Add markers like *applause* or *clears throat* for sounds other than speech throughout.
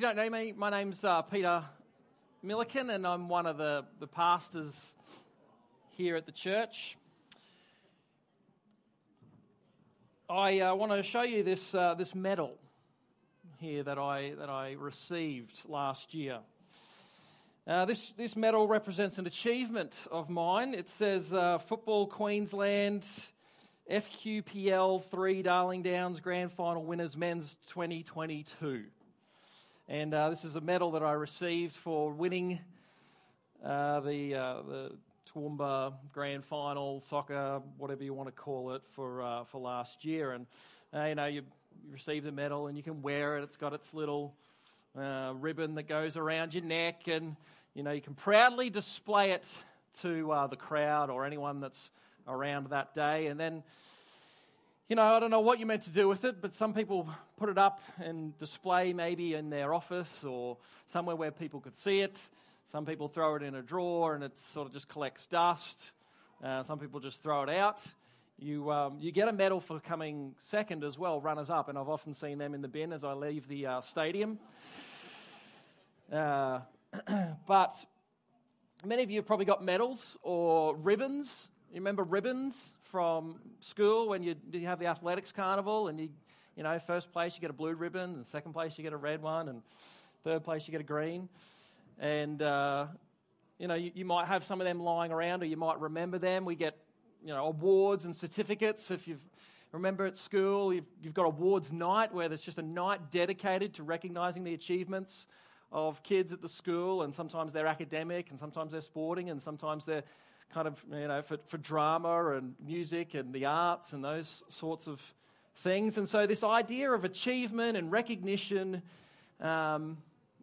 you don't know me, my name's uh, Peter Milliken, and I'm one of the, the pastors here at the church. I uh, want to show you this, uh, this medal here that I, that I received last year. Uh, this, this medal represents an achievement of mine. It says uh, Football Queensland FQPL 3 Darling Downs Grand Final Winners Men's 2022. And uh, this is a medal that I received for winning uh, the, uh, the Toowoomba Grand Final soccer, whatever you want to call it, for, uh, for last year. And, uh, you know, you, you, receive the medal and you can wear it. It's got its little uh, ribbon that goes around your neck. And, you know, you can proudly display it to the crowd or anyone that's around that day. And then, you know, I don't know what you're meant to do with it, but some people put it up and display maybe in their office or somewhere where people could see it. Some people throw it in a drawer and it sort of just collects dust. Uh, some people just throw it out. You, um, you get a medal for coming second as well, runners up, and I've often seen them in the bin as I leave the uh, stadium. Uh, *clears throat* but many of you have probably got medals or ribbons you remember ribbons from school when you, you have the athletics carnival and you, you know, first place you get a blue ribbon, and second place you get a red one, and third place you get a green. And, uh, you know, you, you might have some of them lying around or you might remember them. We get, you know, awards and certificates. If you remember at school, you've, you've got awards night where there's just a night dedicated to recognizing the achievements of kids at the school, and sometimes they're academic, and sometimes they're sporting, and sometimes they're kind of, you know, for, for drama and music and the arts and those sorts of things. And so, this idea of achievement and recognition um,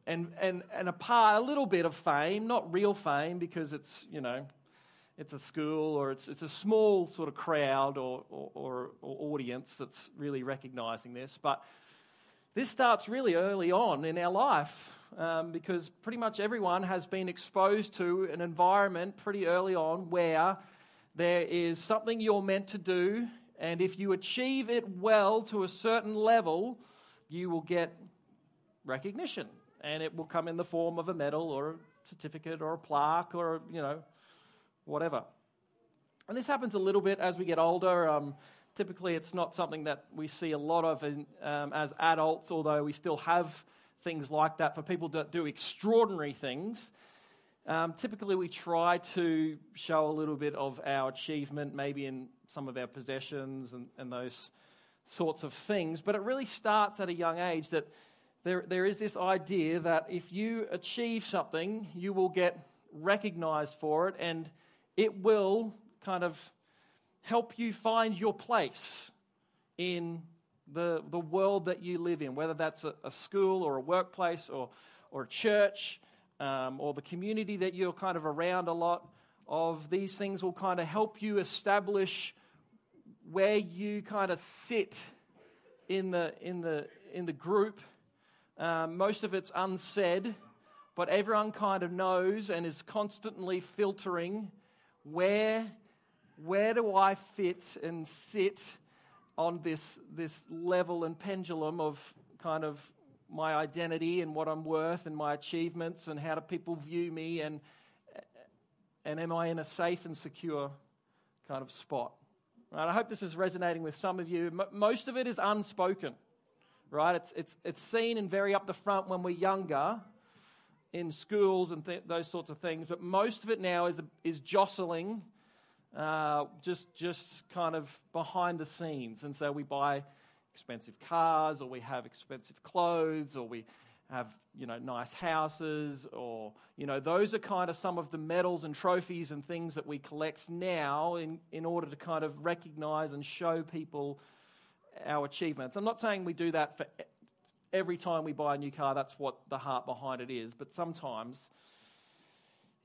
and, and, and a part, a little bit of fame, not real fame because it's, you know, it's a school or it's, it's a small sort of crowd or, or, or, or audience that's really recognizing this. But this starts really early on in our life um, because pretty much everyone has been exposed to an environment pretty early on where there is something you're meant to do, and if you achieve it well to a certain level, you will get recognition. And it will come in the form of a medal or a certificate or a plaque or, you know, whatever. And this happens a little bit as we get older. Um, typically, it's not something that we see a lot of in, um, as adults, although we still have things like that, for people that do extraordinary things, um, typically we try to show a little bit of our achievement, maybe in some of our possessions and, and those sorts of things. But it really starts at a young age that there, there is this idea that if you achieve something, you will get recognized for it and it will kind of help you find your place in the, the world that you live in, whether that's a, a school or a workplace or, or a church um, or the community that you're kind of around a lot of, these things will kind of help you establish where you kind of sit in the, in the, in the group. Um, most of it's unsaid, but everyone kind of knows and is constantly filtering where, where do I fit and sit on this, this level and pendulum of kind of my identity and what I'm worth and my achievements and how do people view me and, and am I in a safe and secure kind of spot? Right, I hope this is resonating with some of you. M- most of it is unspoken, right? It's, it's, it's seen and very up the front when we're younger in schools and th- those sorts of things, but most of it now is, is jostling uh, just, just kind of behind the scenes. And so we buy expensive cars, or we have expensive clothes, or we have you know nice houses or you know those are kind of some of the medals and trophies and things that we collect now in, in order to kind of recognize and show people our achievements i'm not saying we do that for every time we buy a new car that's what the heart behind it is but sometimes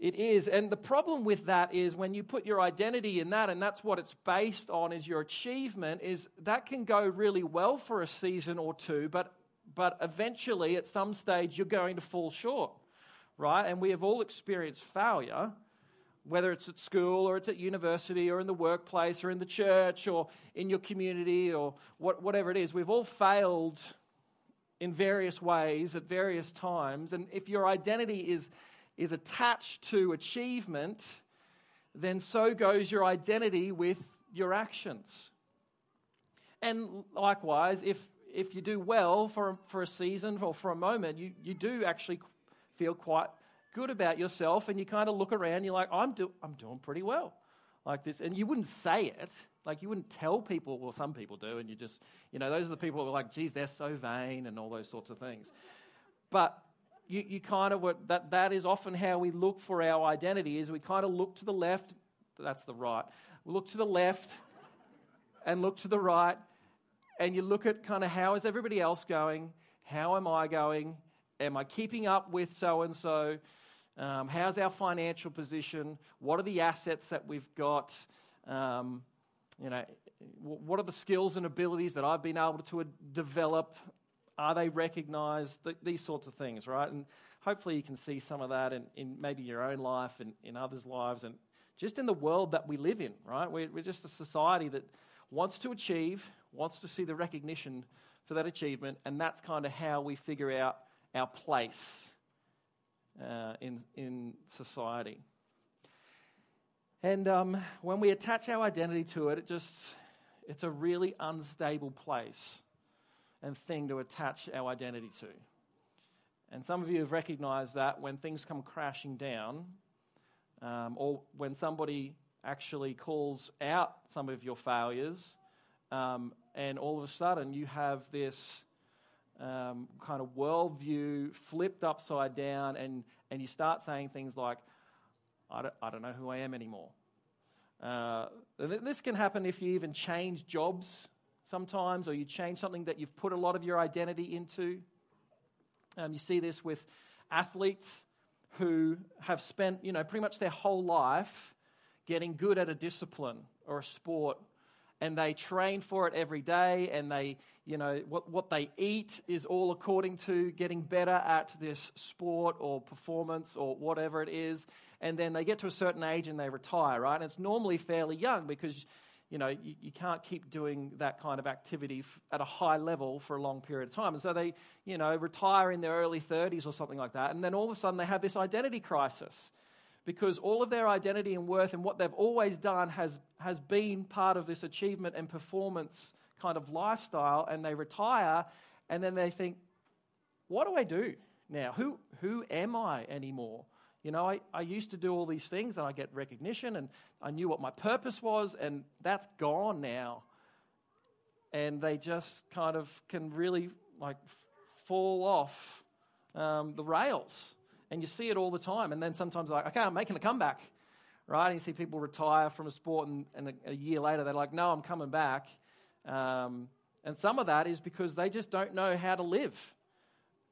it is. And the problem with that is when you put your identity in that, and that's what it's based on, is your achievement, is that can go really well for a season or two, but, but eventually at some stage you're going to fall short, right? And we have all experienced failure, whether it's at school or it's at university or in the workplace or in the church or in your community or what, whatever it is. We've all failed in various ways at various times. And if your identity is, is attached to achievement, then so goes your identity with your actions. And likewise, if, if you do well for, for a season or for a moment, you, you do actually feel quite good about yourself and you kind of look around, you're like, I'm, do, I'm doing pretty well. Like this, and you wouldn't say it, like you wouldn't tell people, well, some people do, and you just, you know, those are the people who are like, geez, they're so vain and all those sorts of things. But you, you kind of, that, that is often how we look for our identity, is we kind of look to the left, that's the right, we look to the left and look to the right, and you look at kind of how is everybody else going? How am I going? Am I keeping up with so and so? How's our financial position? What are the assets that we've got? Um, you know, what are the skills and abilities that I've been able to develop? Are they recognized? These sorts of things, right? And hopefully you can see some of that in, in maybe your own life and in others' lives and just in the world that we live in, right? We're, we're just a society that wants to achieve, wants to see the recognition for that achievement, and that's kind of how we figure out our place uh, in, in society. And um, when we attach our identity to it, it just, it's a really unstable place and thing to attach our identity to. And some of you have recognized that when things come crashing down, um, or when somebody actually calls out some of your failures, um, and all of a sudden you have this um, kind of worldview flipped upside down, and, and you start saying things like, I don't, I don't know who I am anymore. Uh, this can happen if you even change jobs sometimes, or you change something that you've put a lot of your identity into. Um, you see this with athletes who have spent, you know, pretty much their whole life getting good at a discipline or a sport and they train for it every day and they you know what, what they eat is all according to getting better at this sport or performance or whatever it is and then they get to a certain age and they retire right and it's normally fairly young because you know you, you can't keep doing that kind of activity f- at a high level for a long period of time and so they you know retire in their early 30s or something like that and then all of a sudden they have this identity crisis because all of their identity and worth and what they've always done has, has been part of this achievement and performance kind of lifestyle, and they retire, and then they think, what do I do now? Who, who am I anymore? You know, I, I used to do all these things and I get recognition and I knew what my purpose was, and that's gone now. And they just kind of can really like fall off um, the rails. And you see it all the time. And then sometimes like, okay, I'm making a comeback, right? And you see people retire from a sport and, and a, a, year later they're like, no, I'm coming back. Um, and some of that is because they just don't know how to live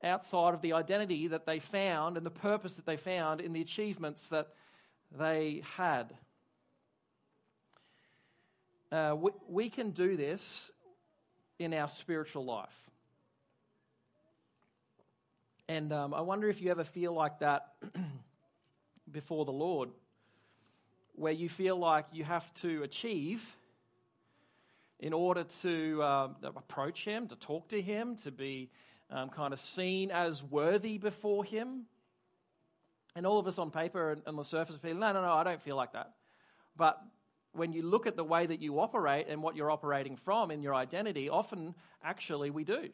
outside of the identity that they found and the purpose that they found in the achievements that they had. Uh, we, we can do this in our spiritual life. And um, I wonder if you ever feel like that *clears throat* before the Lord, where you feel like you have to achieve in order to um, approach Him, to talk to Him, to be um, kind of seen as worthy before Him. And all of us on paper and on the surface feel, no, no, no, I don't feel like that. But when you look at the way that you operate and what you're operating from in your identity, often actually we do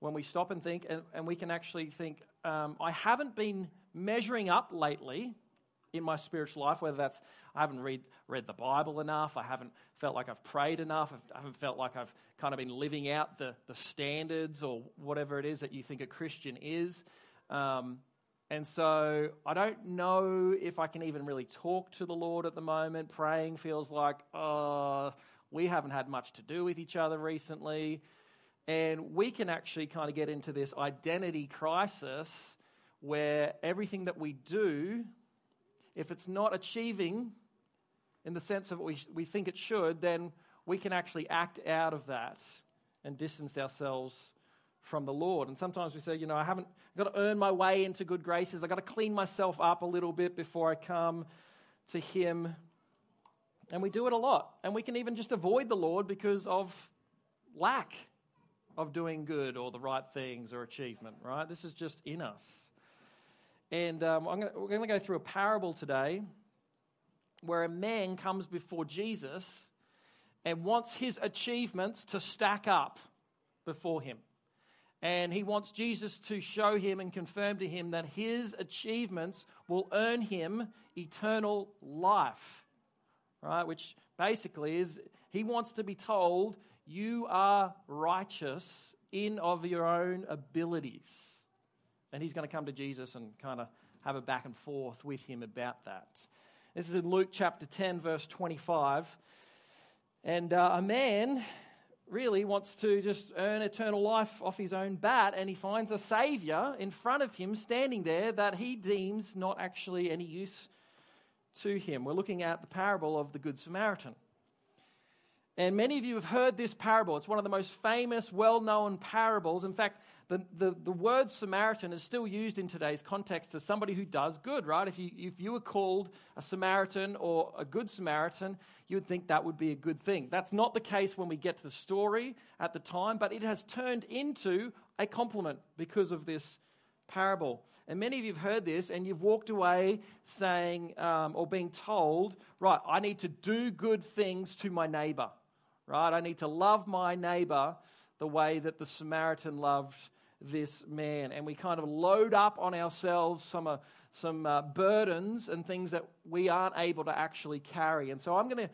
when we stop and think, and, and we can actually think, um, I haven't been measuring up lately in my spiritual life, whether that's I haven't read, read the Bible enough, I haven't felt like I've prayed enough, I haven't felt like I've kind of been living out the, the standards or whatever it is that you think a Christian is. Um, and so I don't know if I can even really talk to the Lord at the moment. Praying feels like, oh, we haven't had much to do with each other recently. And we can actually kind of get into this identity crisis where everything that we do, if it's not achieving in the sense of what we, we think it should, then we can actually act out of that and distance ourselves from the Lord. And sometimes we say, you know, I haven't I've got to earn my way into good graces. I've got to clean myself up a little bit before I come to Him. And we do it a lot. And we can even just avoid the Lord because of lack of doing good or the right things or achievement, right? This is just in us. And um, gonna, we're going to go through a parable today where a man comes before Jesus and wants his achievements to stack up before him. And he wants Jesus to show him and confirm to him that his achievements will earn him eternal life. Right? Which basically is he wants to be told, You are righteous in of your own abilities. And he's going to come to Jesus and kind of have a back and forth with him about that. This is in Luke chapter 10, verse 25. And uh, a man really wants to just earn eternal life off his own bat, and he finds a savior in front of him standing there that he deems not actually any use to him. We're looking at the parable of the Good Samaritan. And many of you have heard this parable. It's one of the most famous, well known parables. In fact, the, the, the word Samaritan is still used in today's context as somebody who does good, right? If you, if you were called a Samaritan or a good Samaritan, you would think that would be a good thing. That's not the case when we get to the story at the time, but it has turned into a compliment because of this parable. And many of you have heard this and you've walked away saying um, or being told, right, I need to do good things to my neighbor right? I need to love my neighbor the way that the Samaritan loved this man. And we kind of load up on ourselves some, uh, some uh, burdens and things that we aren't able to actually carry. And so I'm going to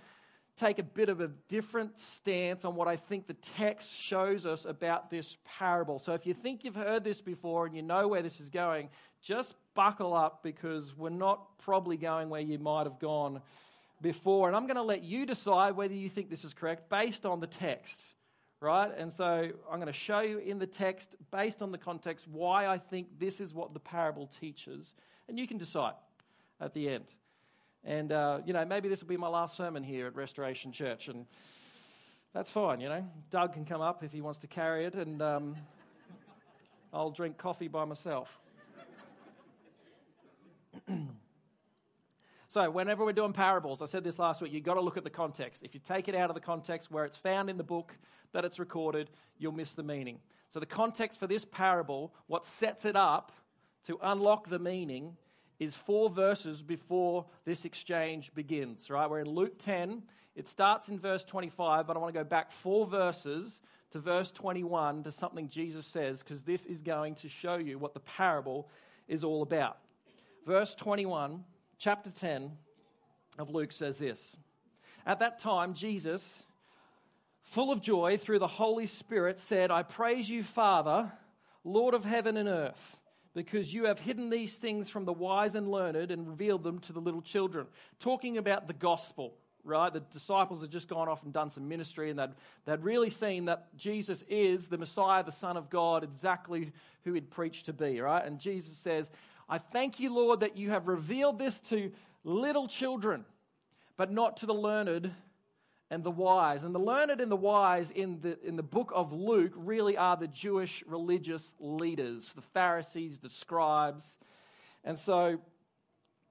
take a bit of a different stance on what I think the text shows us about this parable. So if you think you've heard this before and you know where this is going, just buckle up because we're not probably going where you might have gone before, and I'm going to let you decide whether you think this is correct based on the text, right? And so I'm going to show you in the text, based on the context, why I think this is what the parable teaches, and you can decide at the end. And, uh, you know, maybe this will be my last sermon here at Restoration Church, and that's fine, you know. Doug can come up if he wants to carry it, and um, I'll drink coffee by myself. *clears throat* So, whenever we're doing parables, I said this last week, you've got to look at the context. If you take it out of the context where it's found in the book that it's recorded, you'll miss the meaning. So, the context for this parable, what sets it up to unlock the meaning, is four verses before this exchange begins, right? We're in Luke 10. It starts in verse 25, but I want to go back four verses to verse 21 to something Jesus says, because this is going to show you what the parable is all about. Verse 21 chapter 10 of Luke says this At that time, Jesus, full of joy through the Holy Spirit, said, I praise you, Father, Lord of heaven and earth, because you have hidden these things from the wise and learned and revealed them to the little children. Talking about the gospel right? The disciples had just gone off and done some ministry, and they'd, they'd really seen that Jesus is the Messiah, the Son of God, exactly who he'd preached to be, right? And Jesus says, I thank you, Lord, that you have revealed this to little children, but not to the learned and the wise. And the learned and the wise in the, in the book of Luke really are the Jewish religious leaders, the Pharisees, the scribes. And so,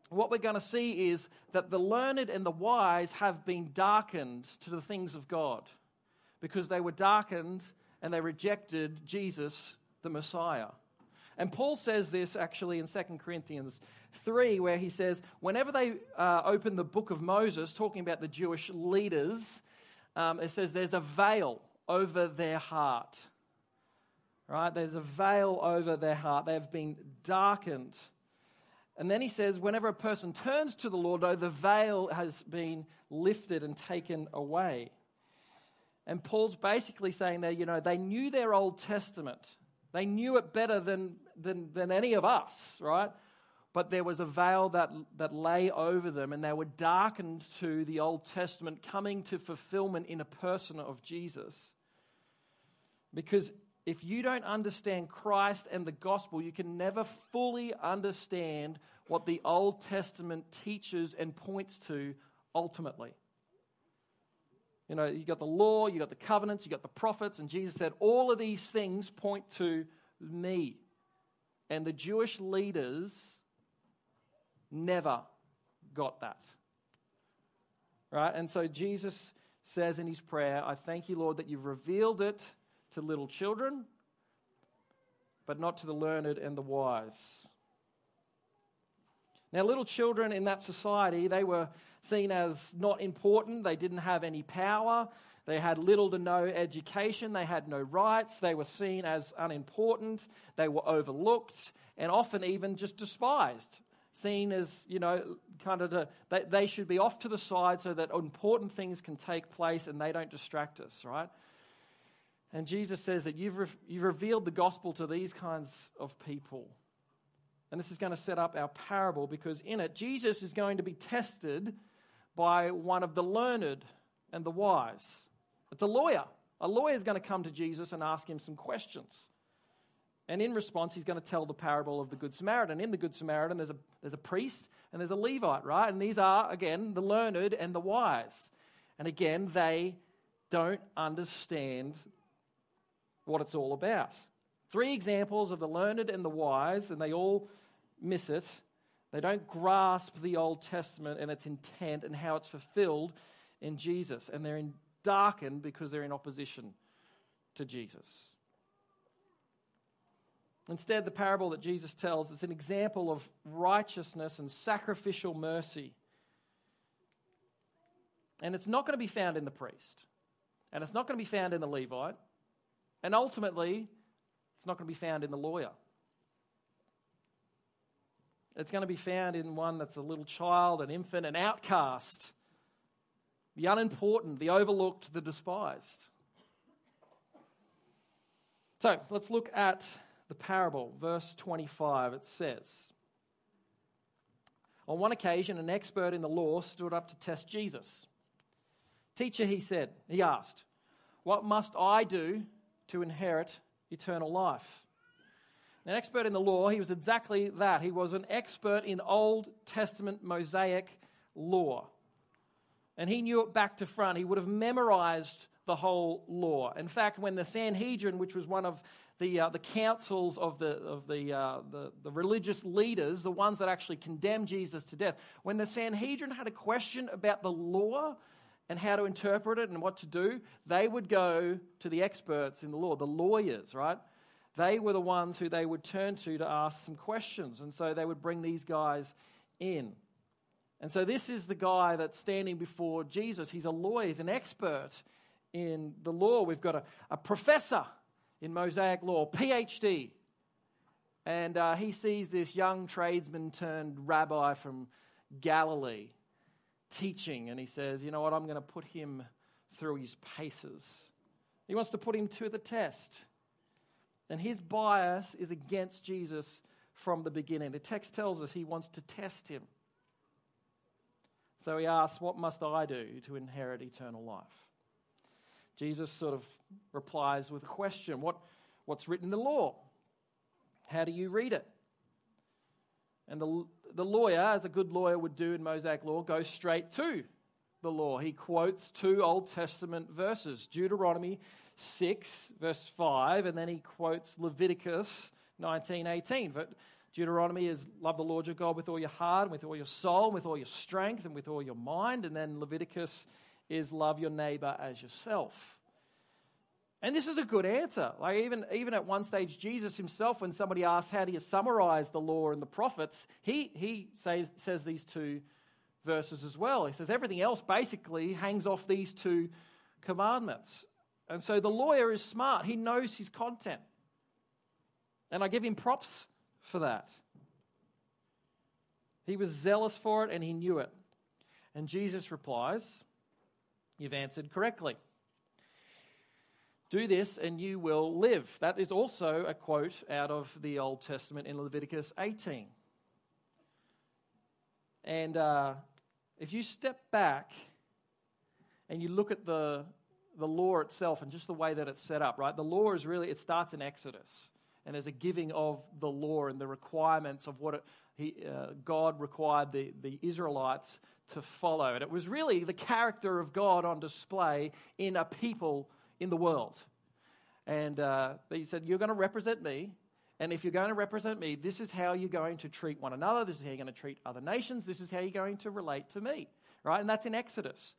what we're going to see is that the learned and the wise have been darkened to the things of God because they were darkened and they rejected Jesus, the Messiah. And Paul says this actually in 2 Corinthians 3, where he says, whenever they uh, open the book of Moses, talking about the Jewish leaders, um, it says there's a veil over their heart. Right? There's a veil over their heart. They have been darkened. And then he says, whenever a person turns to the Lord, though, the veil has been lifted and taken away. And Paul's basically saying there, you know, they knew their Old Testament. They knew it better than, than, than any of us, right? But there was a veil that, that lay over them, and they were darkened to the Old Testament coming to fulfillment in a person of Jesus. Because if you don't understand Christ and the gospel, you can never fully understand what the Old Testament teaches and points to ultimately. You know, you got the law, you got the covenants, you got the prophets, and Jesus said, all of these things point to me. And the Jewish leaders never got that. Right? And so Jesus says in his prayer, I thank you, Lord, that you've revealed it to little children, but not to the learned and the wise. Now, little children in that society, they were seen as not important. They didn't have any power. They had little to no education. They had no rights. They were seen as unimportant. They were overlooked and often even just despised. Seen as, you know, kind of, to, they, they should be off to the side so that important things can take place and they don't distract us, right? And Jesus says that you've, re- you've revealed the gospel to these kinds of people. And this is going to set up our parable because in it, Jesus is going to be tested by one of the learned and the wise. It's a lawyer. A lawyer is going to come to Jesus and ask him some questions. And in response, he's going to tell the parable of the Good Samaritan. In the Good Samaritan, there's a, there's a priest and there's a Levite, right? And these are, again, the learned and the wise. And again, they don't understand what it's all about. Three examples of the learned and the wise, and they all miss it. They don't grasp the Old Testament and its intent and how it's fulfilled in Jesus. And they're in darkened because they're in opposition to Jesus. Instead, the parable that Jesus tells is an example of righteousness and sacrificial mercy. And it's not going to be found in the priest, and it's not going to be found in the Levite, and ultimately, it's not going to be found in the lawyer. It's going to be found in one that's a little child, an infant, an outcast, the unimportant, the overlooked, the despised. So let's look at the parable, verse 25. It says On one occasion, an expert in the law stood up to test Jesus. Teacher, he said, he asked, What must I do to inherit eternal life? An expert in the law, he was exactly that. He was an expert in Old Testament Mosaic law. And he knew it back to front. He would have memorized the whole law. In fact, when the Sanhedrin, which was one of the, uh, the councils of, the, of the, uh, the, the religious leaders, the ones that actually condemned Jesus to death, when the Sanhedrin had a question about the law and how to interpret it and what to do, they would go to the experts in the law, the lawyers, right? They were the ones who they would turn to to ask some questions. And so they would bring these guys in. And so this is the guy that's standing before Jesus. He's a lawyer, he's an expert in the law. We've got a, a professor in Mosaic law, PhD. And uh, he sees this young tradesman turned rabbi from Galilee teaching, and he says, You know what? I'm going to put him through his paces. He wants to put him to the test. And his bias is against Jesus from the beginning. The text tells us he wants to test him. So he asks, What must I do to inherit eternal life? Jesus sort of replies with a question what, What's written in the law? How do you read it? And the, the lawyer, as a good lawyer would do in Mosaic law, goes straight to the law. He quotes two Old Testament verses Deuteronomy 6, verse 5, and then he quotes Leviticus 19 18. But Deuteronomy is love the Lord your God with all your heart, with all your soul, with all your strength, and with all your mind. And then Leviticus is love your neighbor as yourself. And this is a good answer. Like even, even at one stage, Jesus himself, when somebody asked, How do you summarize the law and the prophets? He, he says, says these two verses as well. He says everything else basically hangs off these two commandments. And so the lawyer is smart, he knows his content. And I give him props for that. He was zealous for it and he knew it. And Jesus replies, You've answered correctly. Do this and you will live. That is also a quote out of the Old Testament in Leviticus 18. And uh, if you step back and you look at the, the law itself and just the way that it's set up, right? The law is really, it starts in Exodus and there's a giving of the law and the requirements of what it, he, uh, God required the, the Israelites to follow. And it was really the character of God on display in a people in the world. And uh, he said, You're going to represent me. And if you're going to represent me, this is how you're going to treat one another. This is how you're going to treat other nations. This is how you're going to relate to me. Right? And that's in Exodus.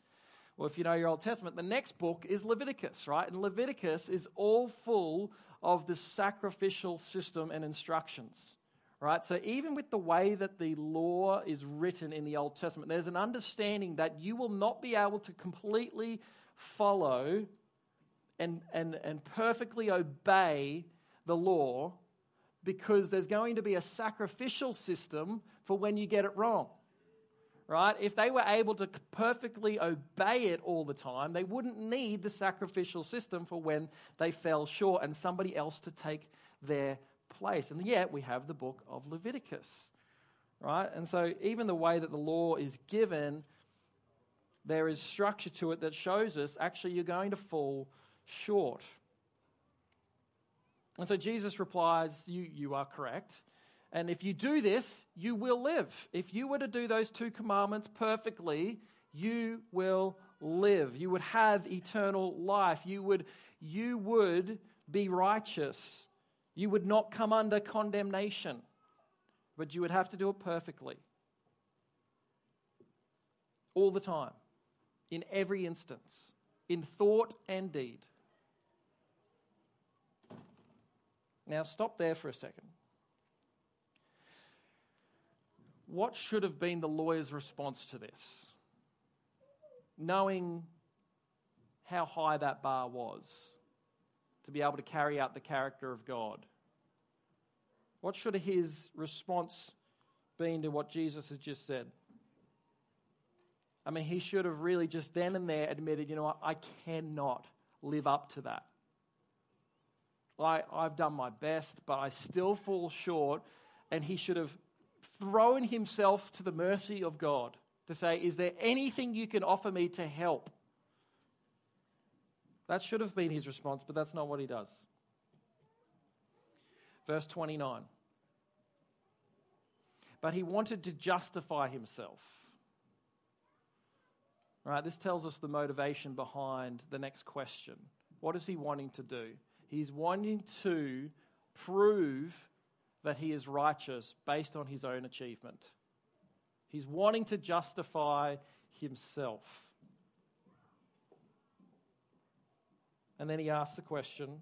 Well, if you know your Old Testament, the next book is Leviticus, right? And Leviticus is all full of the sacrificial system and instructions, right? So even with the way that the law is written in the Old Testament, there's an understanding that you will not be able to completely follow and, and, and perfectly obey the law because there's going to be a sacrificial system for when you get it wrong right? If they were able to perfectly obey it all the time, they wouldn't need the sacrificial system for when they fell short and somebody else to take their place. And yet we have the book of Leviticus, right? And so even the way that the law is given, there is structure to it that shows us actually you're going to fall short. And so Jesus replies, You, you are correct. And if you do this, you will live. If you were to do those two commandments perfectly, you will live. You would have eternal life. You would, you would be righteous. You would not come under condemnation, but you would have to do it perfectly. All the time, in every instance, in thought and deed. Now, stop there for a second. What should have been the lawyer's response to this? Knowing how high that bar was to be able to carry out the character of God. What should his response been to what Jesus has just said? I mean, he should have really just then and there admitted, you know what, I cannot live up to that. I've done my best, but I still fall short. And he should have thrown himself to the mercy of God to say, Is there anything you can offer me to help? That should have been his response, but that's not what he does. Verse 29. But he wanted to justify himself. Right, this tells us the motivation behind the next question. What is he wanting to do? He's wanting to prove that he is righteous based on his own achievement. He's wanting to justify himself. And then he asks the question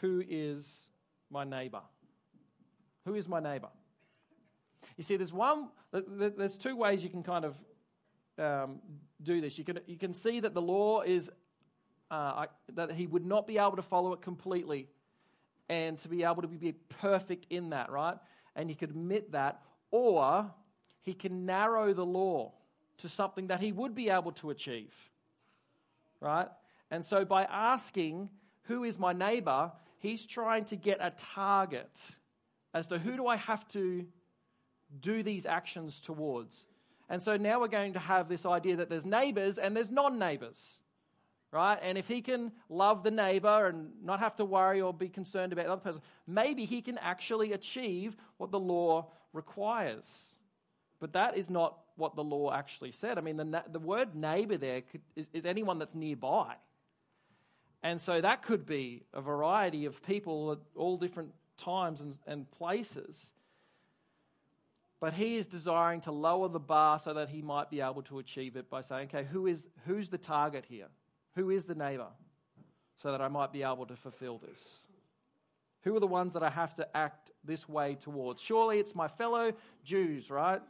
Who is my neighbor? Who is my neighbor? You see, there's one, there's two ways you can kind of um, do this. You can, you can see that the law is, uh, that he would not be able to follow it completely and to be able to be perfect in that, right? And he could admit that, or he can narrow the law to something that he would be able to achieve, right? And so by asking, Who is my neighbor? he's trying to get a target as to who do I have to do these actions towards. And so now we're going to have this idea that there's neighbors and there's non neighbors right? And if he can love the neighbor and not have to worry or be concerned about the other person, maybe he can actually achieve what the law requires. But that is not what the law actually said. I mean, the, the word neighbor there could, is, is anyone that's nearby. And so that could be a variety of people at all different times and, and places. But he is desiring to lower the bar so that he might be able to achieve it by saying, okay, who is, who's the target here? Who is the neighbor? So that I might be able to fulfill this. Who are the ones that I have to act this way towards? Surely it's my fellow Jews, right?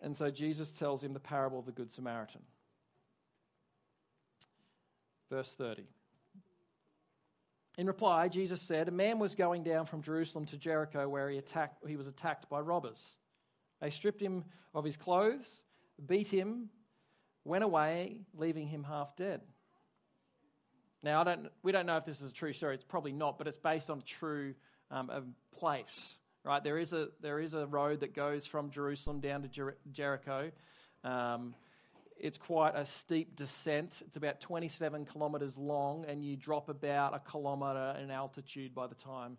And so Jesus tells him the parable of the Good Samaritan. Verse 30. In reply, Jesus said, A man was going down from Jerusalem to Jericho where he, attacked, he was attacked by robbers. They stripped him of his clothes beat him, went away, leaving him half dead. Now, I don't, we don't know if this is a true story. It's probably not, but it's based on true um, a place, right? There is, a, there is a road that goes from Jerusalem down to Jer- Jericho. Um, it's quite a steep descent. It's about 27 kilometres long, and you drop about a kilometre in altitude by the time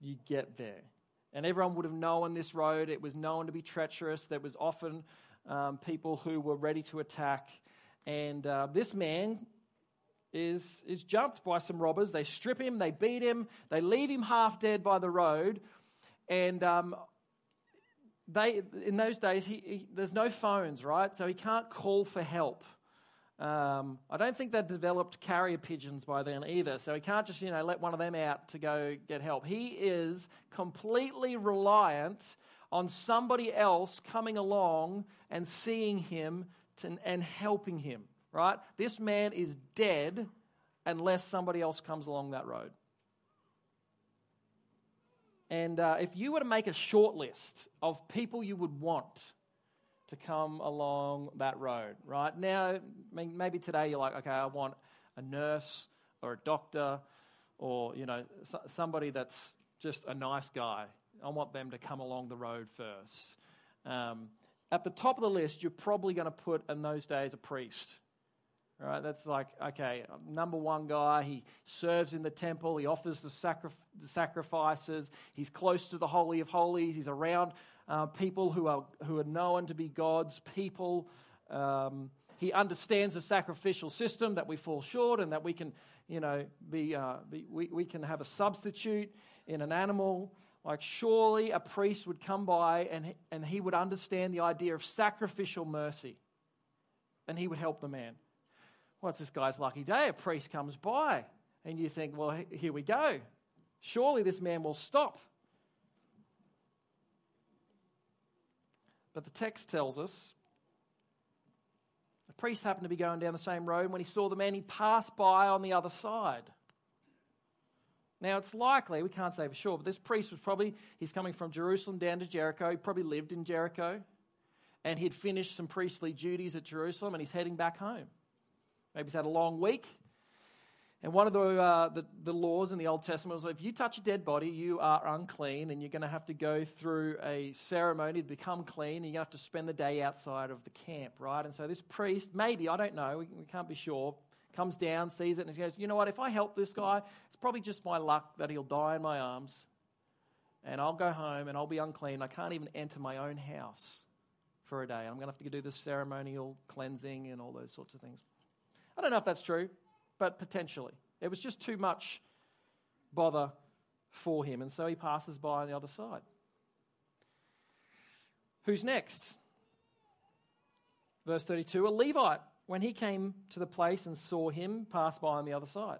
you get there. And everyone would have known this road. It was known to be treacherous. There was often um, people who were ready to attack. And uh, this man is, is jumped by some robbers. They strip him, they beat him, they leave him half dead by the road. And um, they, in those days, he, he, there's no phones, right? So he can't call for help. Um, I don't think they developed carrier pigeons by then either, so he can't just you know let one of them out to go get help. He is completely reliant on somebody else coming along and seeing him to, and helping him. Right? This man is dead unless somebody else comes along that road. And uh, if you were to make a short list of people you would want to come along that road, right? Now, maybe today you're like, okay, I want a nurse or a doctor or, you know, somebody that's just a nice guy. I want them to come along the road first. Um, at the top of the list, you're probably going to put in those days a priest. Right? That's like, okay, number one guy, he serves in the temple, he offers the, sacri- the sacrifices, he's close to the Holy of Holies, he's around uh, people who are, who are known to be God's people. Um, he understands the sacrificial system that we fall short and that we can, you know, be, uh, be we, we can have a substitute in an animal. Like, surely a priest would come by and, and he would understand the idea of sacrificial mercy and he would help the man. What's this guy's lucky day? A priest comes by and you think, well, here we go. Surely this man will stop But the text tells us the priest happened to be going down the same road. When he saw the man, he passed by on the other side. Now, it's likely, we can't say for sure, but this priest was probably, he's coming from Jerusalem down to Jericho. He probably lived in Jericho. And he'd finished some priestly duties at Jerusalem and he's heading back home. Maybe he's had a long week and one of the, uh, the, the, laws in the Old Testament was if you touch a dead body, you are unclean, and you're going to have to go through a ceremony to become clean, and to have to spend the day outside of the camp, right? And so this priest, maybe, I don't know, we, we can't be sure, comes down, sees it, and he goes, You know what, if I help this guy, it's probably just my luck that he'll die in my arms, and I'll go home and I'll be unclean. I can't even enter my own house for a day. I'm going to have to do this ceremonial cleansing and all those sorts of things. I don't know if that's true but potentially. It was just too much bother for him, and so he passes by on the other side. Who's next? Verse 32 A Levite, when he came to the place and saw him, pass by on the other side.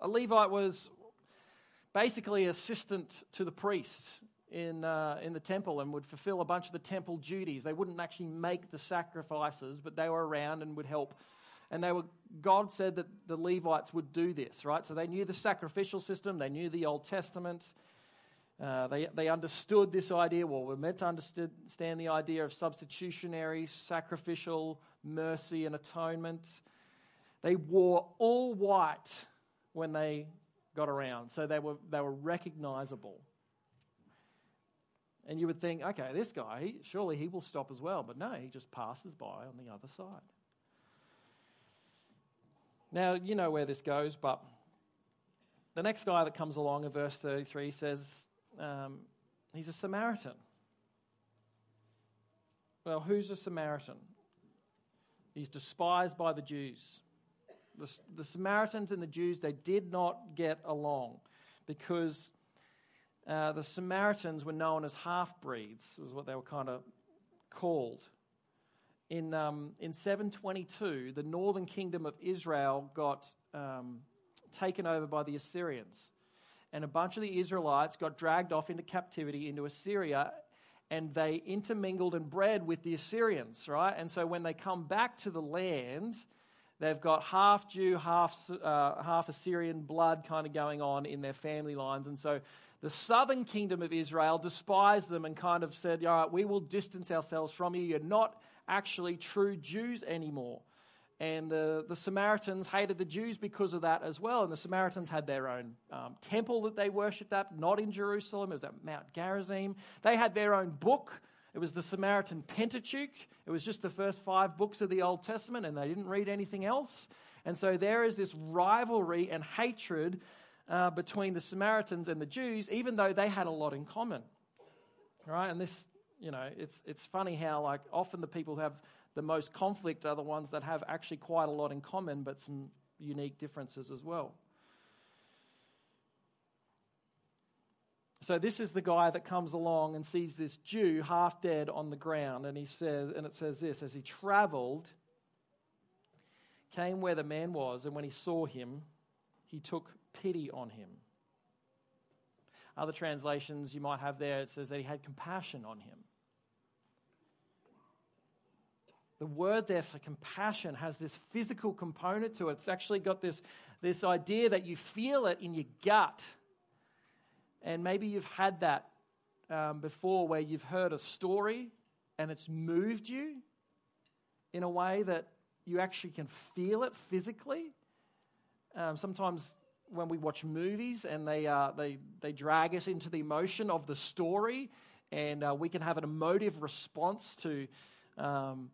A Levite was basically assistant to the priest in, uh, in the temple and would fulfill a bunch of the temple duties. They wouldn't actually make the sacrifices, but they were around and would help and they were God said that the Levites would do this, right? So they knew the sacrificial system, they knew the Old Testament. Uh, they, they understood this idea. Well, we're meant to understand the idea of substitutionary, sacrificial mercy and atonement. They wore all white when they got around, so they were, they were recognizable. And you would think, okay, this guy, surely he will stop as well. But no, he just passes by on the other side. Now, you know where this goes, but the next guy that comes along in verse 33 says um, he's a Samaritan. Well, who's a Samaritan? He's despised by the Jews. The, the Samaritans and the Jews, they did not get along because uh, the Samaritans were known as half breeds, was what they were kind of called in, um, in 722, the northern kingdom of Israel got um, taken over by the Assyrians. And a bunch of the Israelites got dragged off into captivity into Assyria and they intermingled and bred with the Assyrians, right? And so when they come back to the land, they've got half Jew, half, uh, half Assyrian blood kind of going on in their family lines. And so the southern kingdom of Israel despised them and kind of said, All right, we will distance ourselves from you. You're not actually true Jews anymore. And the, the Samaritans hated the Jews because of that as well. And the Samaritans had their own um, temple that they worshipped at, not in Jerusalem. It was at Mount Gerizim. They had their own book. It was the Samaritan Pentateuch. It was just the first five books of the Old Testament, and they didn't read anything else. And so there is this rivalry and hatred uh, between the Samaritans and the Jews, even though they had a lot in common. Right? And this you know, it's, it's funny how, like, often the people have the most conflict are the ones that have actually quite a lot in common, but some unique differences as well. So this is the guy that comes along and sees this Jew half dead on the ground, and he says, and it says this: as he travelled, came where the man was, and when he saw him, he took pity on him. Other translations you might have there, it says that he had compassion on him. The word there for compassion has this physical component to it. It's actually got this, this idea that you feel it in your gut and maybe you've had that um, before where you've heard a story and it's moved you in a way that you actually can feel it physically. Um, sometimes when we watch movies and they, uh, they, they drag us into the emotion of the story, and uh, we can have an emotive response to um,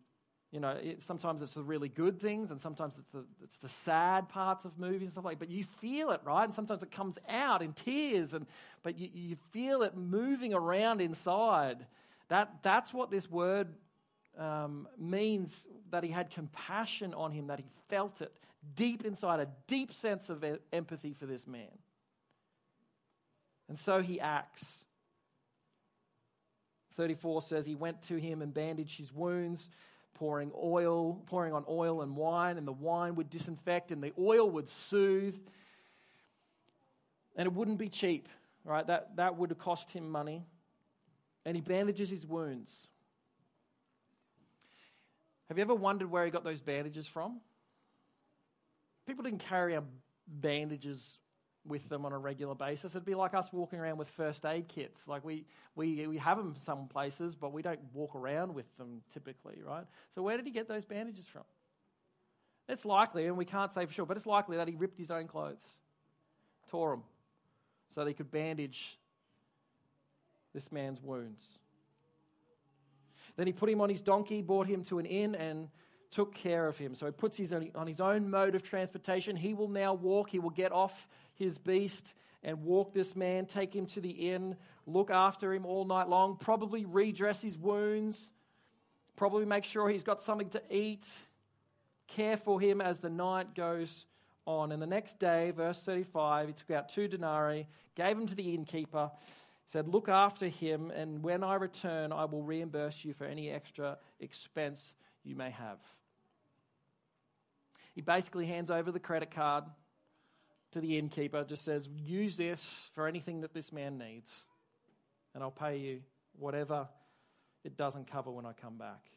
you know, it, sometimes it's the really good things, and sometimes it's the, it's the sad parts of movies and stuff like. But you feel it, right? And sometimes it comes out in tears, and but you, you feel it moving around inside. That that's what this word um, means. That he had compassion on him. That he felt it deep inside, a deep sense of empathy for this man. And so he acts. 34 says he went to him and bandaged his wounds pouring oil, pouring on oil and wine, and the wine would disinfect and the oil would soothe. And it wouldn't be cheap, right? That, that would have cost him money. And he bandages his wounds. Have you ever wondered where he got those bandages from? People didn't carry bandages with them on a regular basis. It'd be like us walking around with first aid kits. Like we, we, we have them some places, but we don't walk around with them typically, right? So where did he get those bandages from? It's likely, and we can't say for sure, but it's likely that he ripped his own clothes, tore them, so that he could bandage this man's wounds. Then he put him on his donkey, brought him to an inn, and took care of him. So he puts his on his own mode of transportation. He will now walk. He will get off his beast and walk this man, take him to the inn, look after him all night long, probably redress his wounds, probably make sure he's got something to eat, care for him as the night goes on. And the next day, verse 35, he took out two denarii, gave them to the innkeeper, said, Look after him, and when I return, I will reimburse you for any extra expense you may have. He basically hands over the credit card to the innkeeper, just says, use this for anything that this man needs, and I'll pay you whatever it doesn't cover when I come back.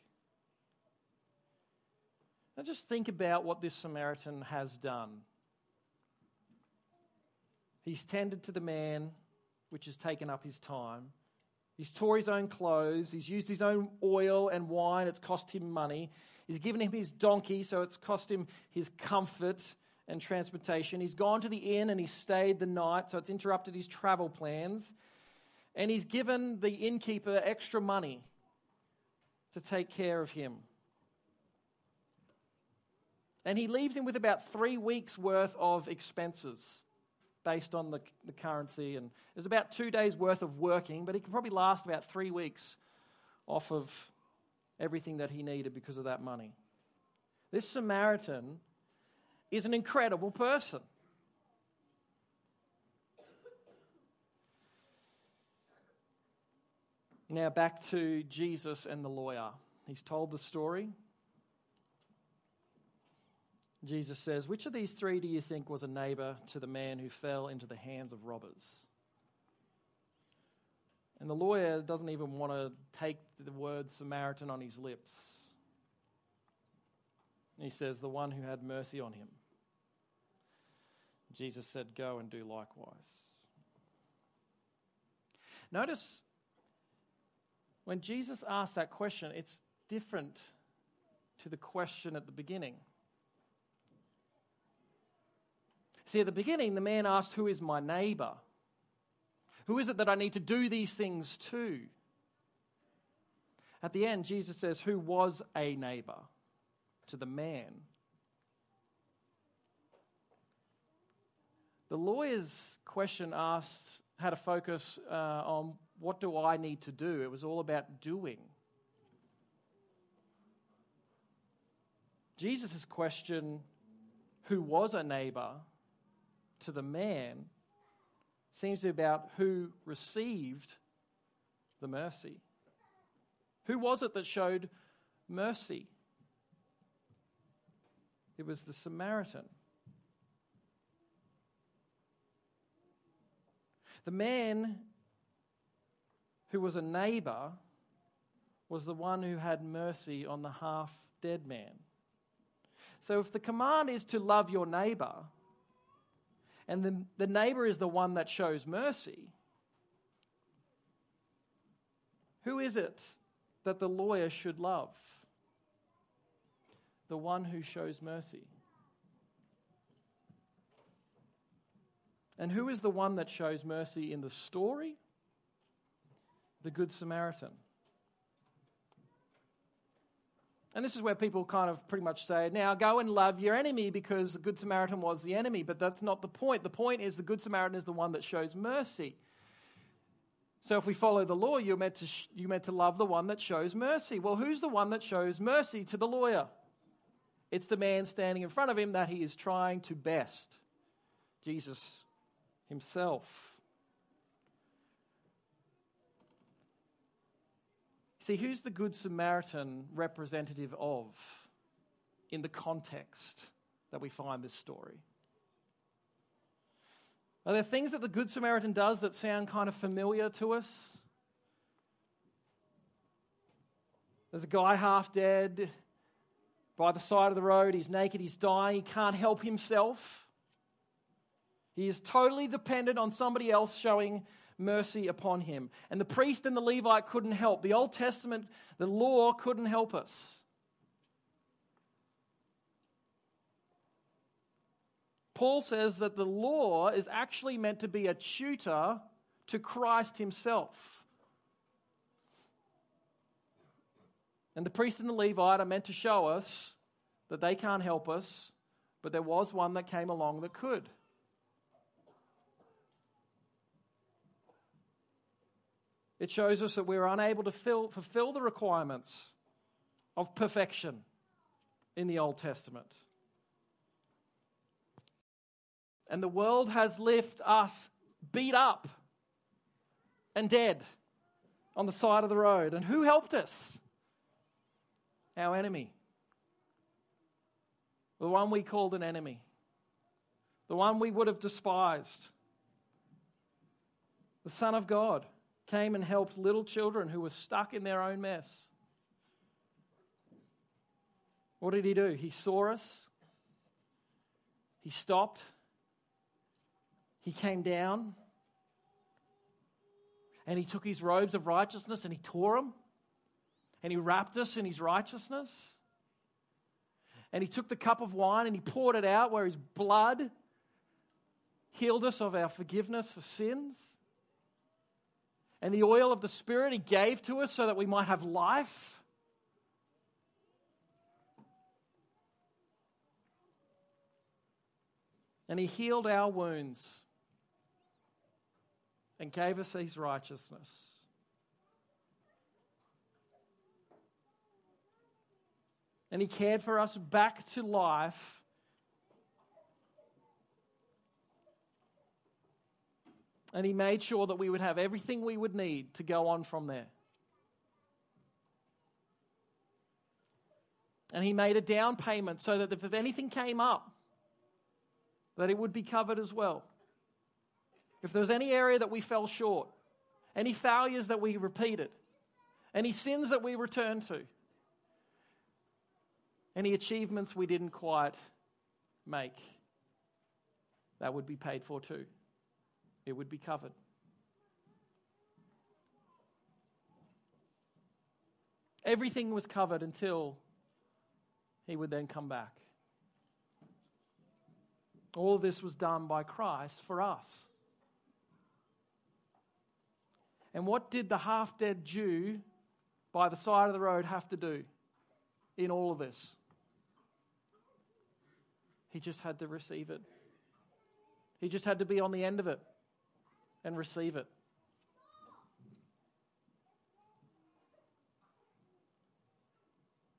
Now, just think about what this Samaritan has done. He's tended to the man, which has taken up his time. He's tore his own clothes. He's used his own oil and wine. It's cost him money. He's given him his donkey, so it's cost him his comfort and transportation. He's gone to the inn and he's stayed the night, so it's interrupted his travel plans. And he's given the innkeeper extra money to take care of him. And he leaves him with about three weeks' worth of expenses based on the, the currency. And there's about two days' worth of working, but he could probably last about three weeks off of everything that he needed because of that money. This Samaritan is an incredible person. Now, back to Jesus and the lawyer. He's told the story. Jesus says, Which of these three do you think was a neighbor to the man who fell into the hands of robbers? And the lawyer doesn't even want to take the word Samaritan on his lips. he says, The one who had mercy on him. Jesus said, Go and do likewise. Notice when Jesus asks that question, it's different to the question at the beginning. See, at the beginning, the man asked, Who is my neighbor? Who is it that I need to do these things to? At the end, Jesus says, Who was a neighbor to the man? The lawyer's question asked had a focus uh, on what do I need to do? It was all about doing. Jesus' question, who was a neighbor to the man, seems to be about who received the mercy. Who was it that showed mercy? It was the Samaritan. The man who was a neighbor was the one who had mercy on the half dead man. So if the command is to love your neighbor, and the, the neighbor is the one that shows mercy, who is it that the lawyer should love? The one who shows mercy. And who is the one that shows mercy in the story? The Good Samaritan. And this is where people kind of pretty much say, now go and love your enemy because the Good Samaritan was the enemy. But that's not the point. The point is the Good Samaritan is the one that shows mercy. So if we follow the law, you're meant to, sh- you're meant to love the one that shows mercy. Well, who's the one that shows mercy to the lawyer? It's the man standing in front of him that he is trying to best Jesus himself. See, who's the Good Samaritan representative of in the context that we find this story? Are there things that the Good Samaritan does that sound kind of familiar to us? There's a guy half dead by the side of the road. He's naked, he's dying, he can't help himself. He is totally dependent on somebody else showing mercy upon him. And the priest and the Levite couldn't help. The Old Testament, the law couldn't help us. Paul says that the law is actually meant to be a tutor to Christ himself. And the priest and the Levite are meant to show us that they can't help us, but there was one that came along that could. It shows us that we're unable to fill, fulfill the requirements of perfection in the Old Testament. And the world has left us beat up and dead on the side of the road. And who helped us? Our enemy. The one we called an enemy. The one we would have despised. The Son of God came and helped little children who were stuck in their own mess. What did he do? He saw us, he stopped, he came down, and he took his robes of righteousness and he tore them, and he wrapped us in his righteousness. And he took the cup of wine and he poured it out where his blood healed us of our forgiveness for sins. And the oil of the Spirit He gave to us so that we might have life. And He healed our wounds and gave us His righteousness. And He cared for us back to life And he made sure that we would have everything we would need to go on from there. And he made a down payment so that if anything came up, that it would be covered as well. If there was any area that we fell short, any failures that we repeated, any sins that we returned to, any achievements we didn't quite make, that would be paid for too it would be covered. Everything was covered until he would then come back. All this was done by Christ for us. And what did the half dead Jew by the side of the road have to do in all of this? He just had to receive it. He just had to be on the end of it and receive it.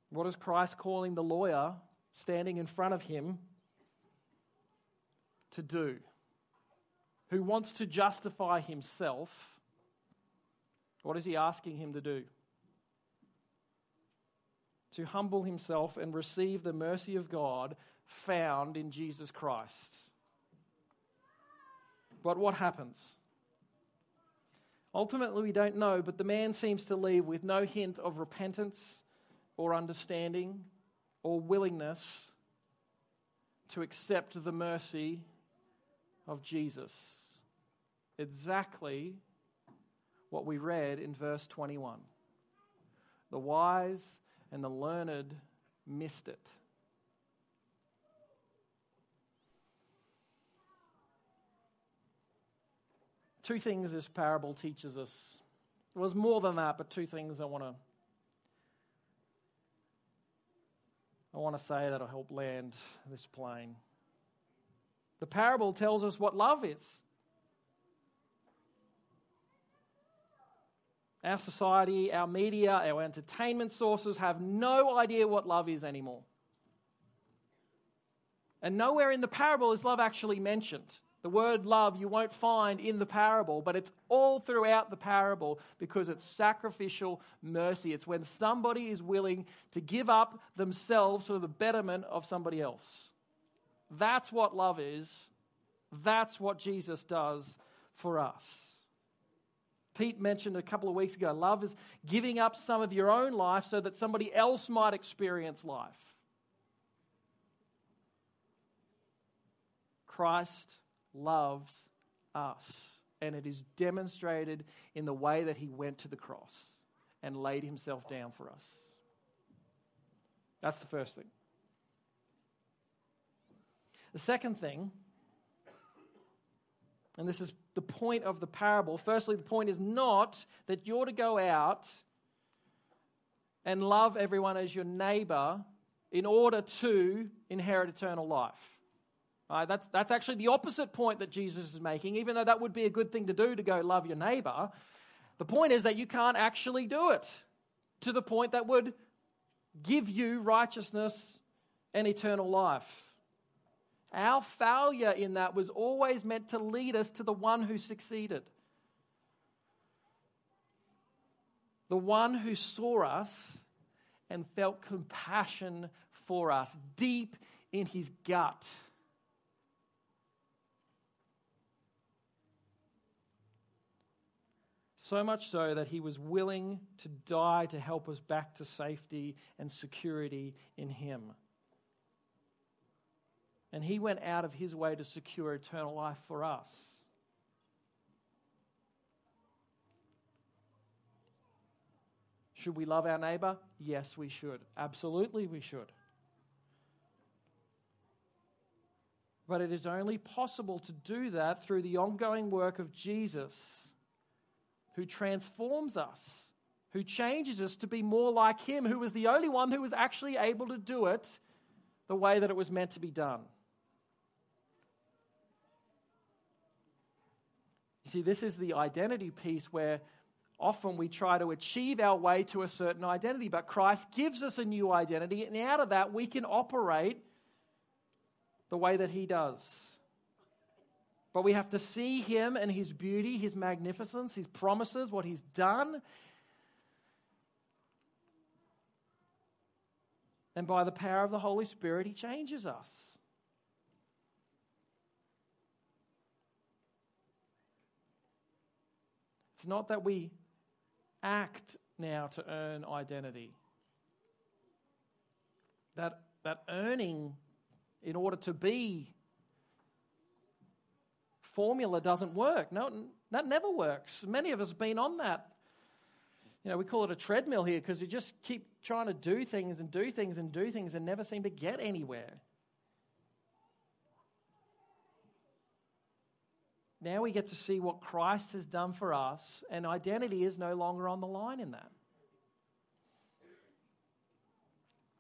What is Christ calling the lawyer standing in front of him to do? who wants to justify himself, what is he asking him to do? To humble himself and receive the mercy of God found in Jesus Christ. But what happens? Ultimately, we don't know, but the man seems to leave with no hint of repentance or understanding or willingness to accept the mercy of Jesus. Exactly what we read in verse 21. The wise and the learned missed it. Two things this parable teaches us. It was more than that, but two things I want to I want to say that'll help land this plane. The parable tells us what love is. Our society, our media, our entertainment sources have no idea what love is anymore. And nowhere in the parable is love actually mentioned. The word love you won't find in the parable, but it's all throughout the parable because it's sacrificial mercy. It's when somebody is willing to give up themselves for the betterment of somebody else. That's what love is. That's what Jesus does for us. Pete mentioned a couple of weeks ago love is giving up some of your own life so that somebody else might experience life. Christ loves us. And it is demonstrated in the way that he went to the cross and laid himself down for us. That's the first thing. The second thing, and this is the point of the parable. Firstly, the point is not that you're to go out and love everyone as your neighbor in order to inherit eternal life. Uh, that's, that's actually the opposite point that Jesus is making, even though that would be a good thing to do to go love your neighbor. The point is that you can't actually do it to the point that would give you righteousness and eternal life. Our failure in that was always meant to lead us to the one who succeeded. The one who saw us and felt compassion for us deep in his gut. So much so that he was willing to die to help us back to safety and security in him. And he went out of his way to secure eternal life for us. Should we love our neighbor? Yes, we should. Absolutely, we should. But it is only possible to do that through the ongoing work of Jesus who transforms us, who changes us to be more like Him, who was the only one who was actually able to do it the way that it was meant to be done. You see, this is the identity piece where often we try to achieve our way to a certain identity, but Christ gives us a new identity, and out of that, we can operate the way that He does. But we have to see him and his beauty, his magnificence, his promises, what he's done. And by the power of the Holy Spirit, he changes us. It's not that we act now to earn identity. That, that earning in order to be formula doesn't work. No, that never works. Many of us have been on that. You know, we call it a treadmill here because you just keep trying to do things and do things and do things and never seem to get anywhere. Now we get to see what Christ has done for us, and identity is no longer on the line in that.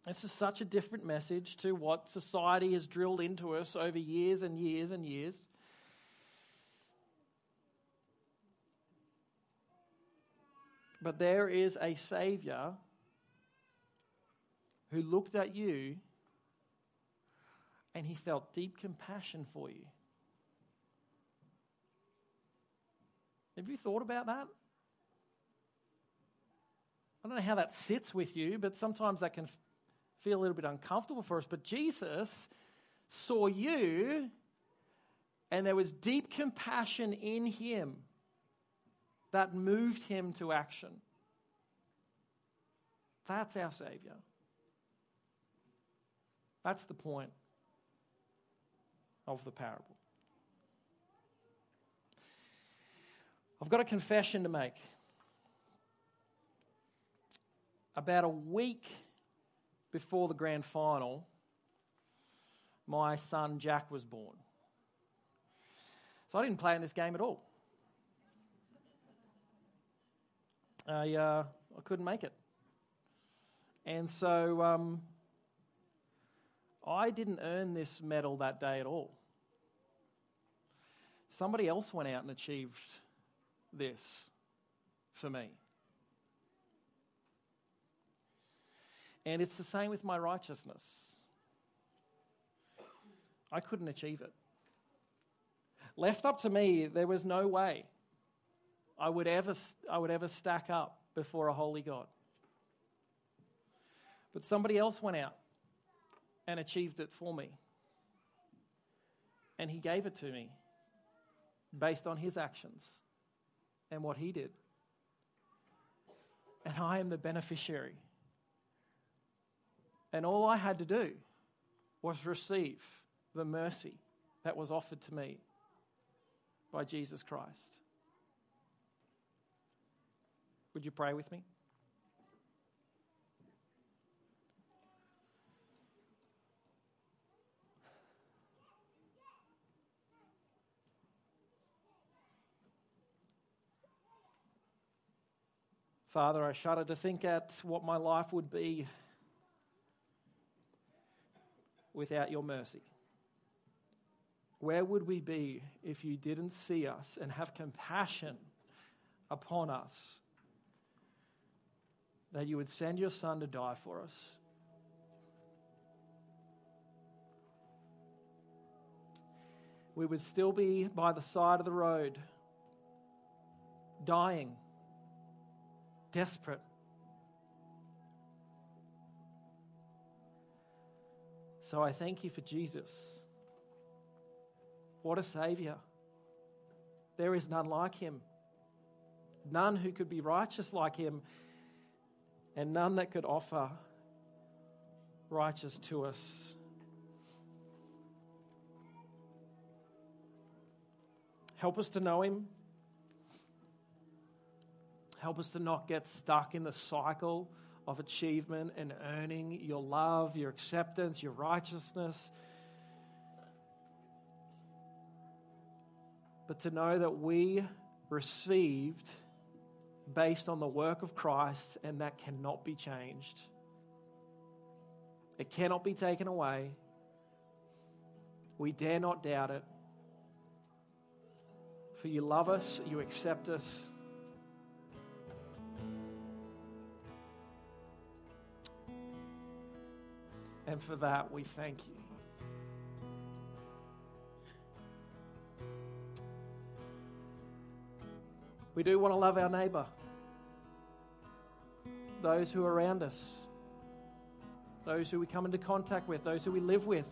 This is such a different message to what society has drilled into us over years and years and years. But there is a Savior who looked at you and he felt deep compassion for you. Have you thought about that? I don't know how that sits with you, but sometimes that can feel a little bit uncomfortable for us. But Jesus saw you, and there was deep compassion in him that moved him to action. That's our Savior. That's the point of the parable. I've got a confession to make. About a week before the grand final, my son Jack was born. So I didn't play in this game at all. I, uh, I couldn't make it. And so um, I didn't earn this medal that day at all. Somebody else went out and achieved this for me. And it's the same with my righteousness. I couldn't achieve it. Left up to me, there was no way I would ever, I would ever stack up before a holy God. But somebody else went out and achieved it for me. And he gave it to me based on his actions and what he did. And I am the beneficiary. And all I had to do was receive the mercy that was offered to me by Jesus Christ. Would you pray with me? Father, I shudder to think at what my life would be without your mercy. Where would we be if you didn't see us and have compassion upon us? That you would send your Son to die for us. We would still be by the side of the road, dying desperate. So I thank you for Jesus. What a Savior. There is none like him, none who could be righteous like him, and none that could offer righteous to us. Help us to know him. Help us to not get stuck in the cycle of achievement and earning your love, your acceptance, your righteousness. But to know that we received based on the work of Christ and that cannot be changed. It cannot be taken away. We dare not doubt it. For you love us, you accept us. And for that, we thank you. We do want to love our neighbour, those who are around us, those who we come into contact with, those who we live with,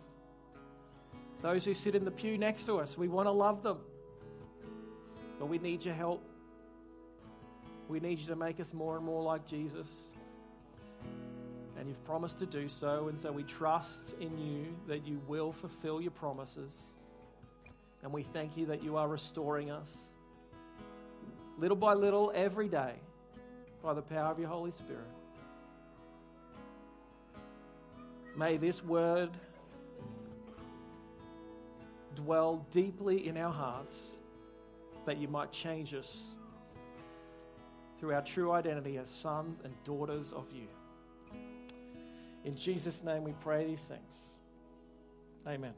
those who sit in the pew next to us. We want to love them. But we need your help. We need you to make us more and more like Jesus and you've promised to do so. And so we trust in you that you will fulfill your promises. And we thank you that you are restoring us little by little every day by the power of your Holy Spirit. May this word dwell deeply in our hearts that you might change us through our true identity as sons and daughters of you. In Jesus' name we pray these things. Amen.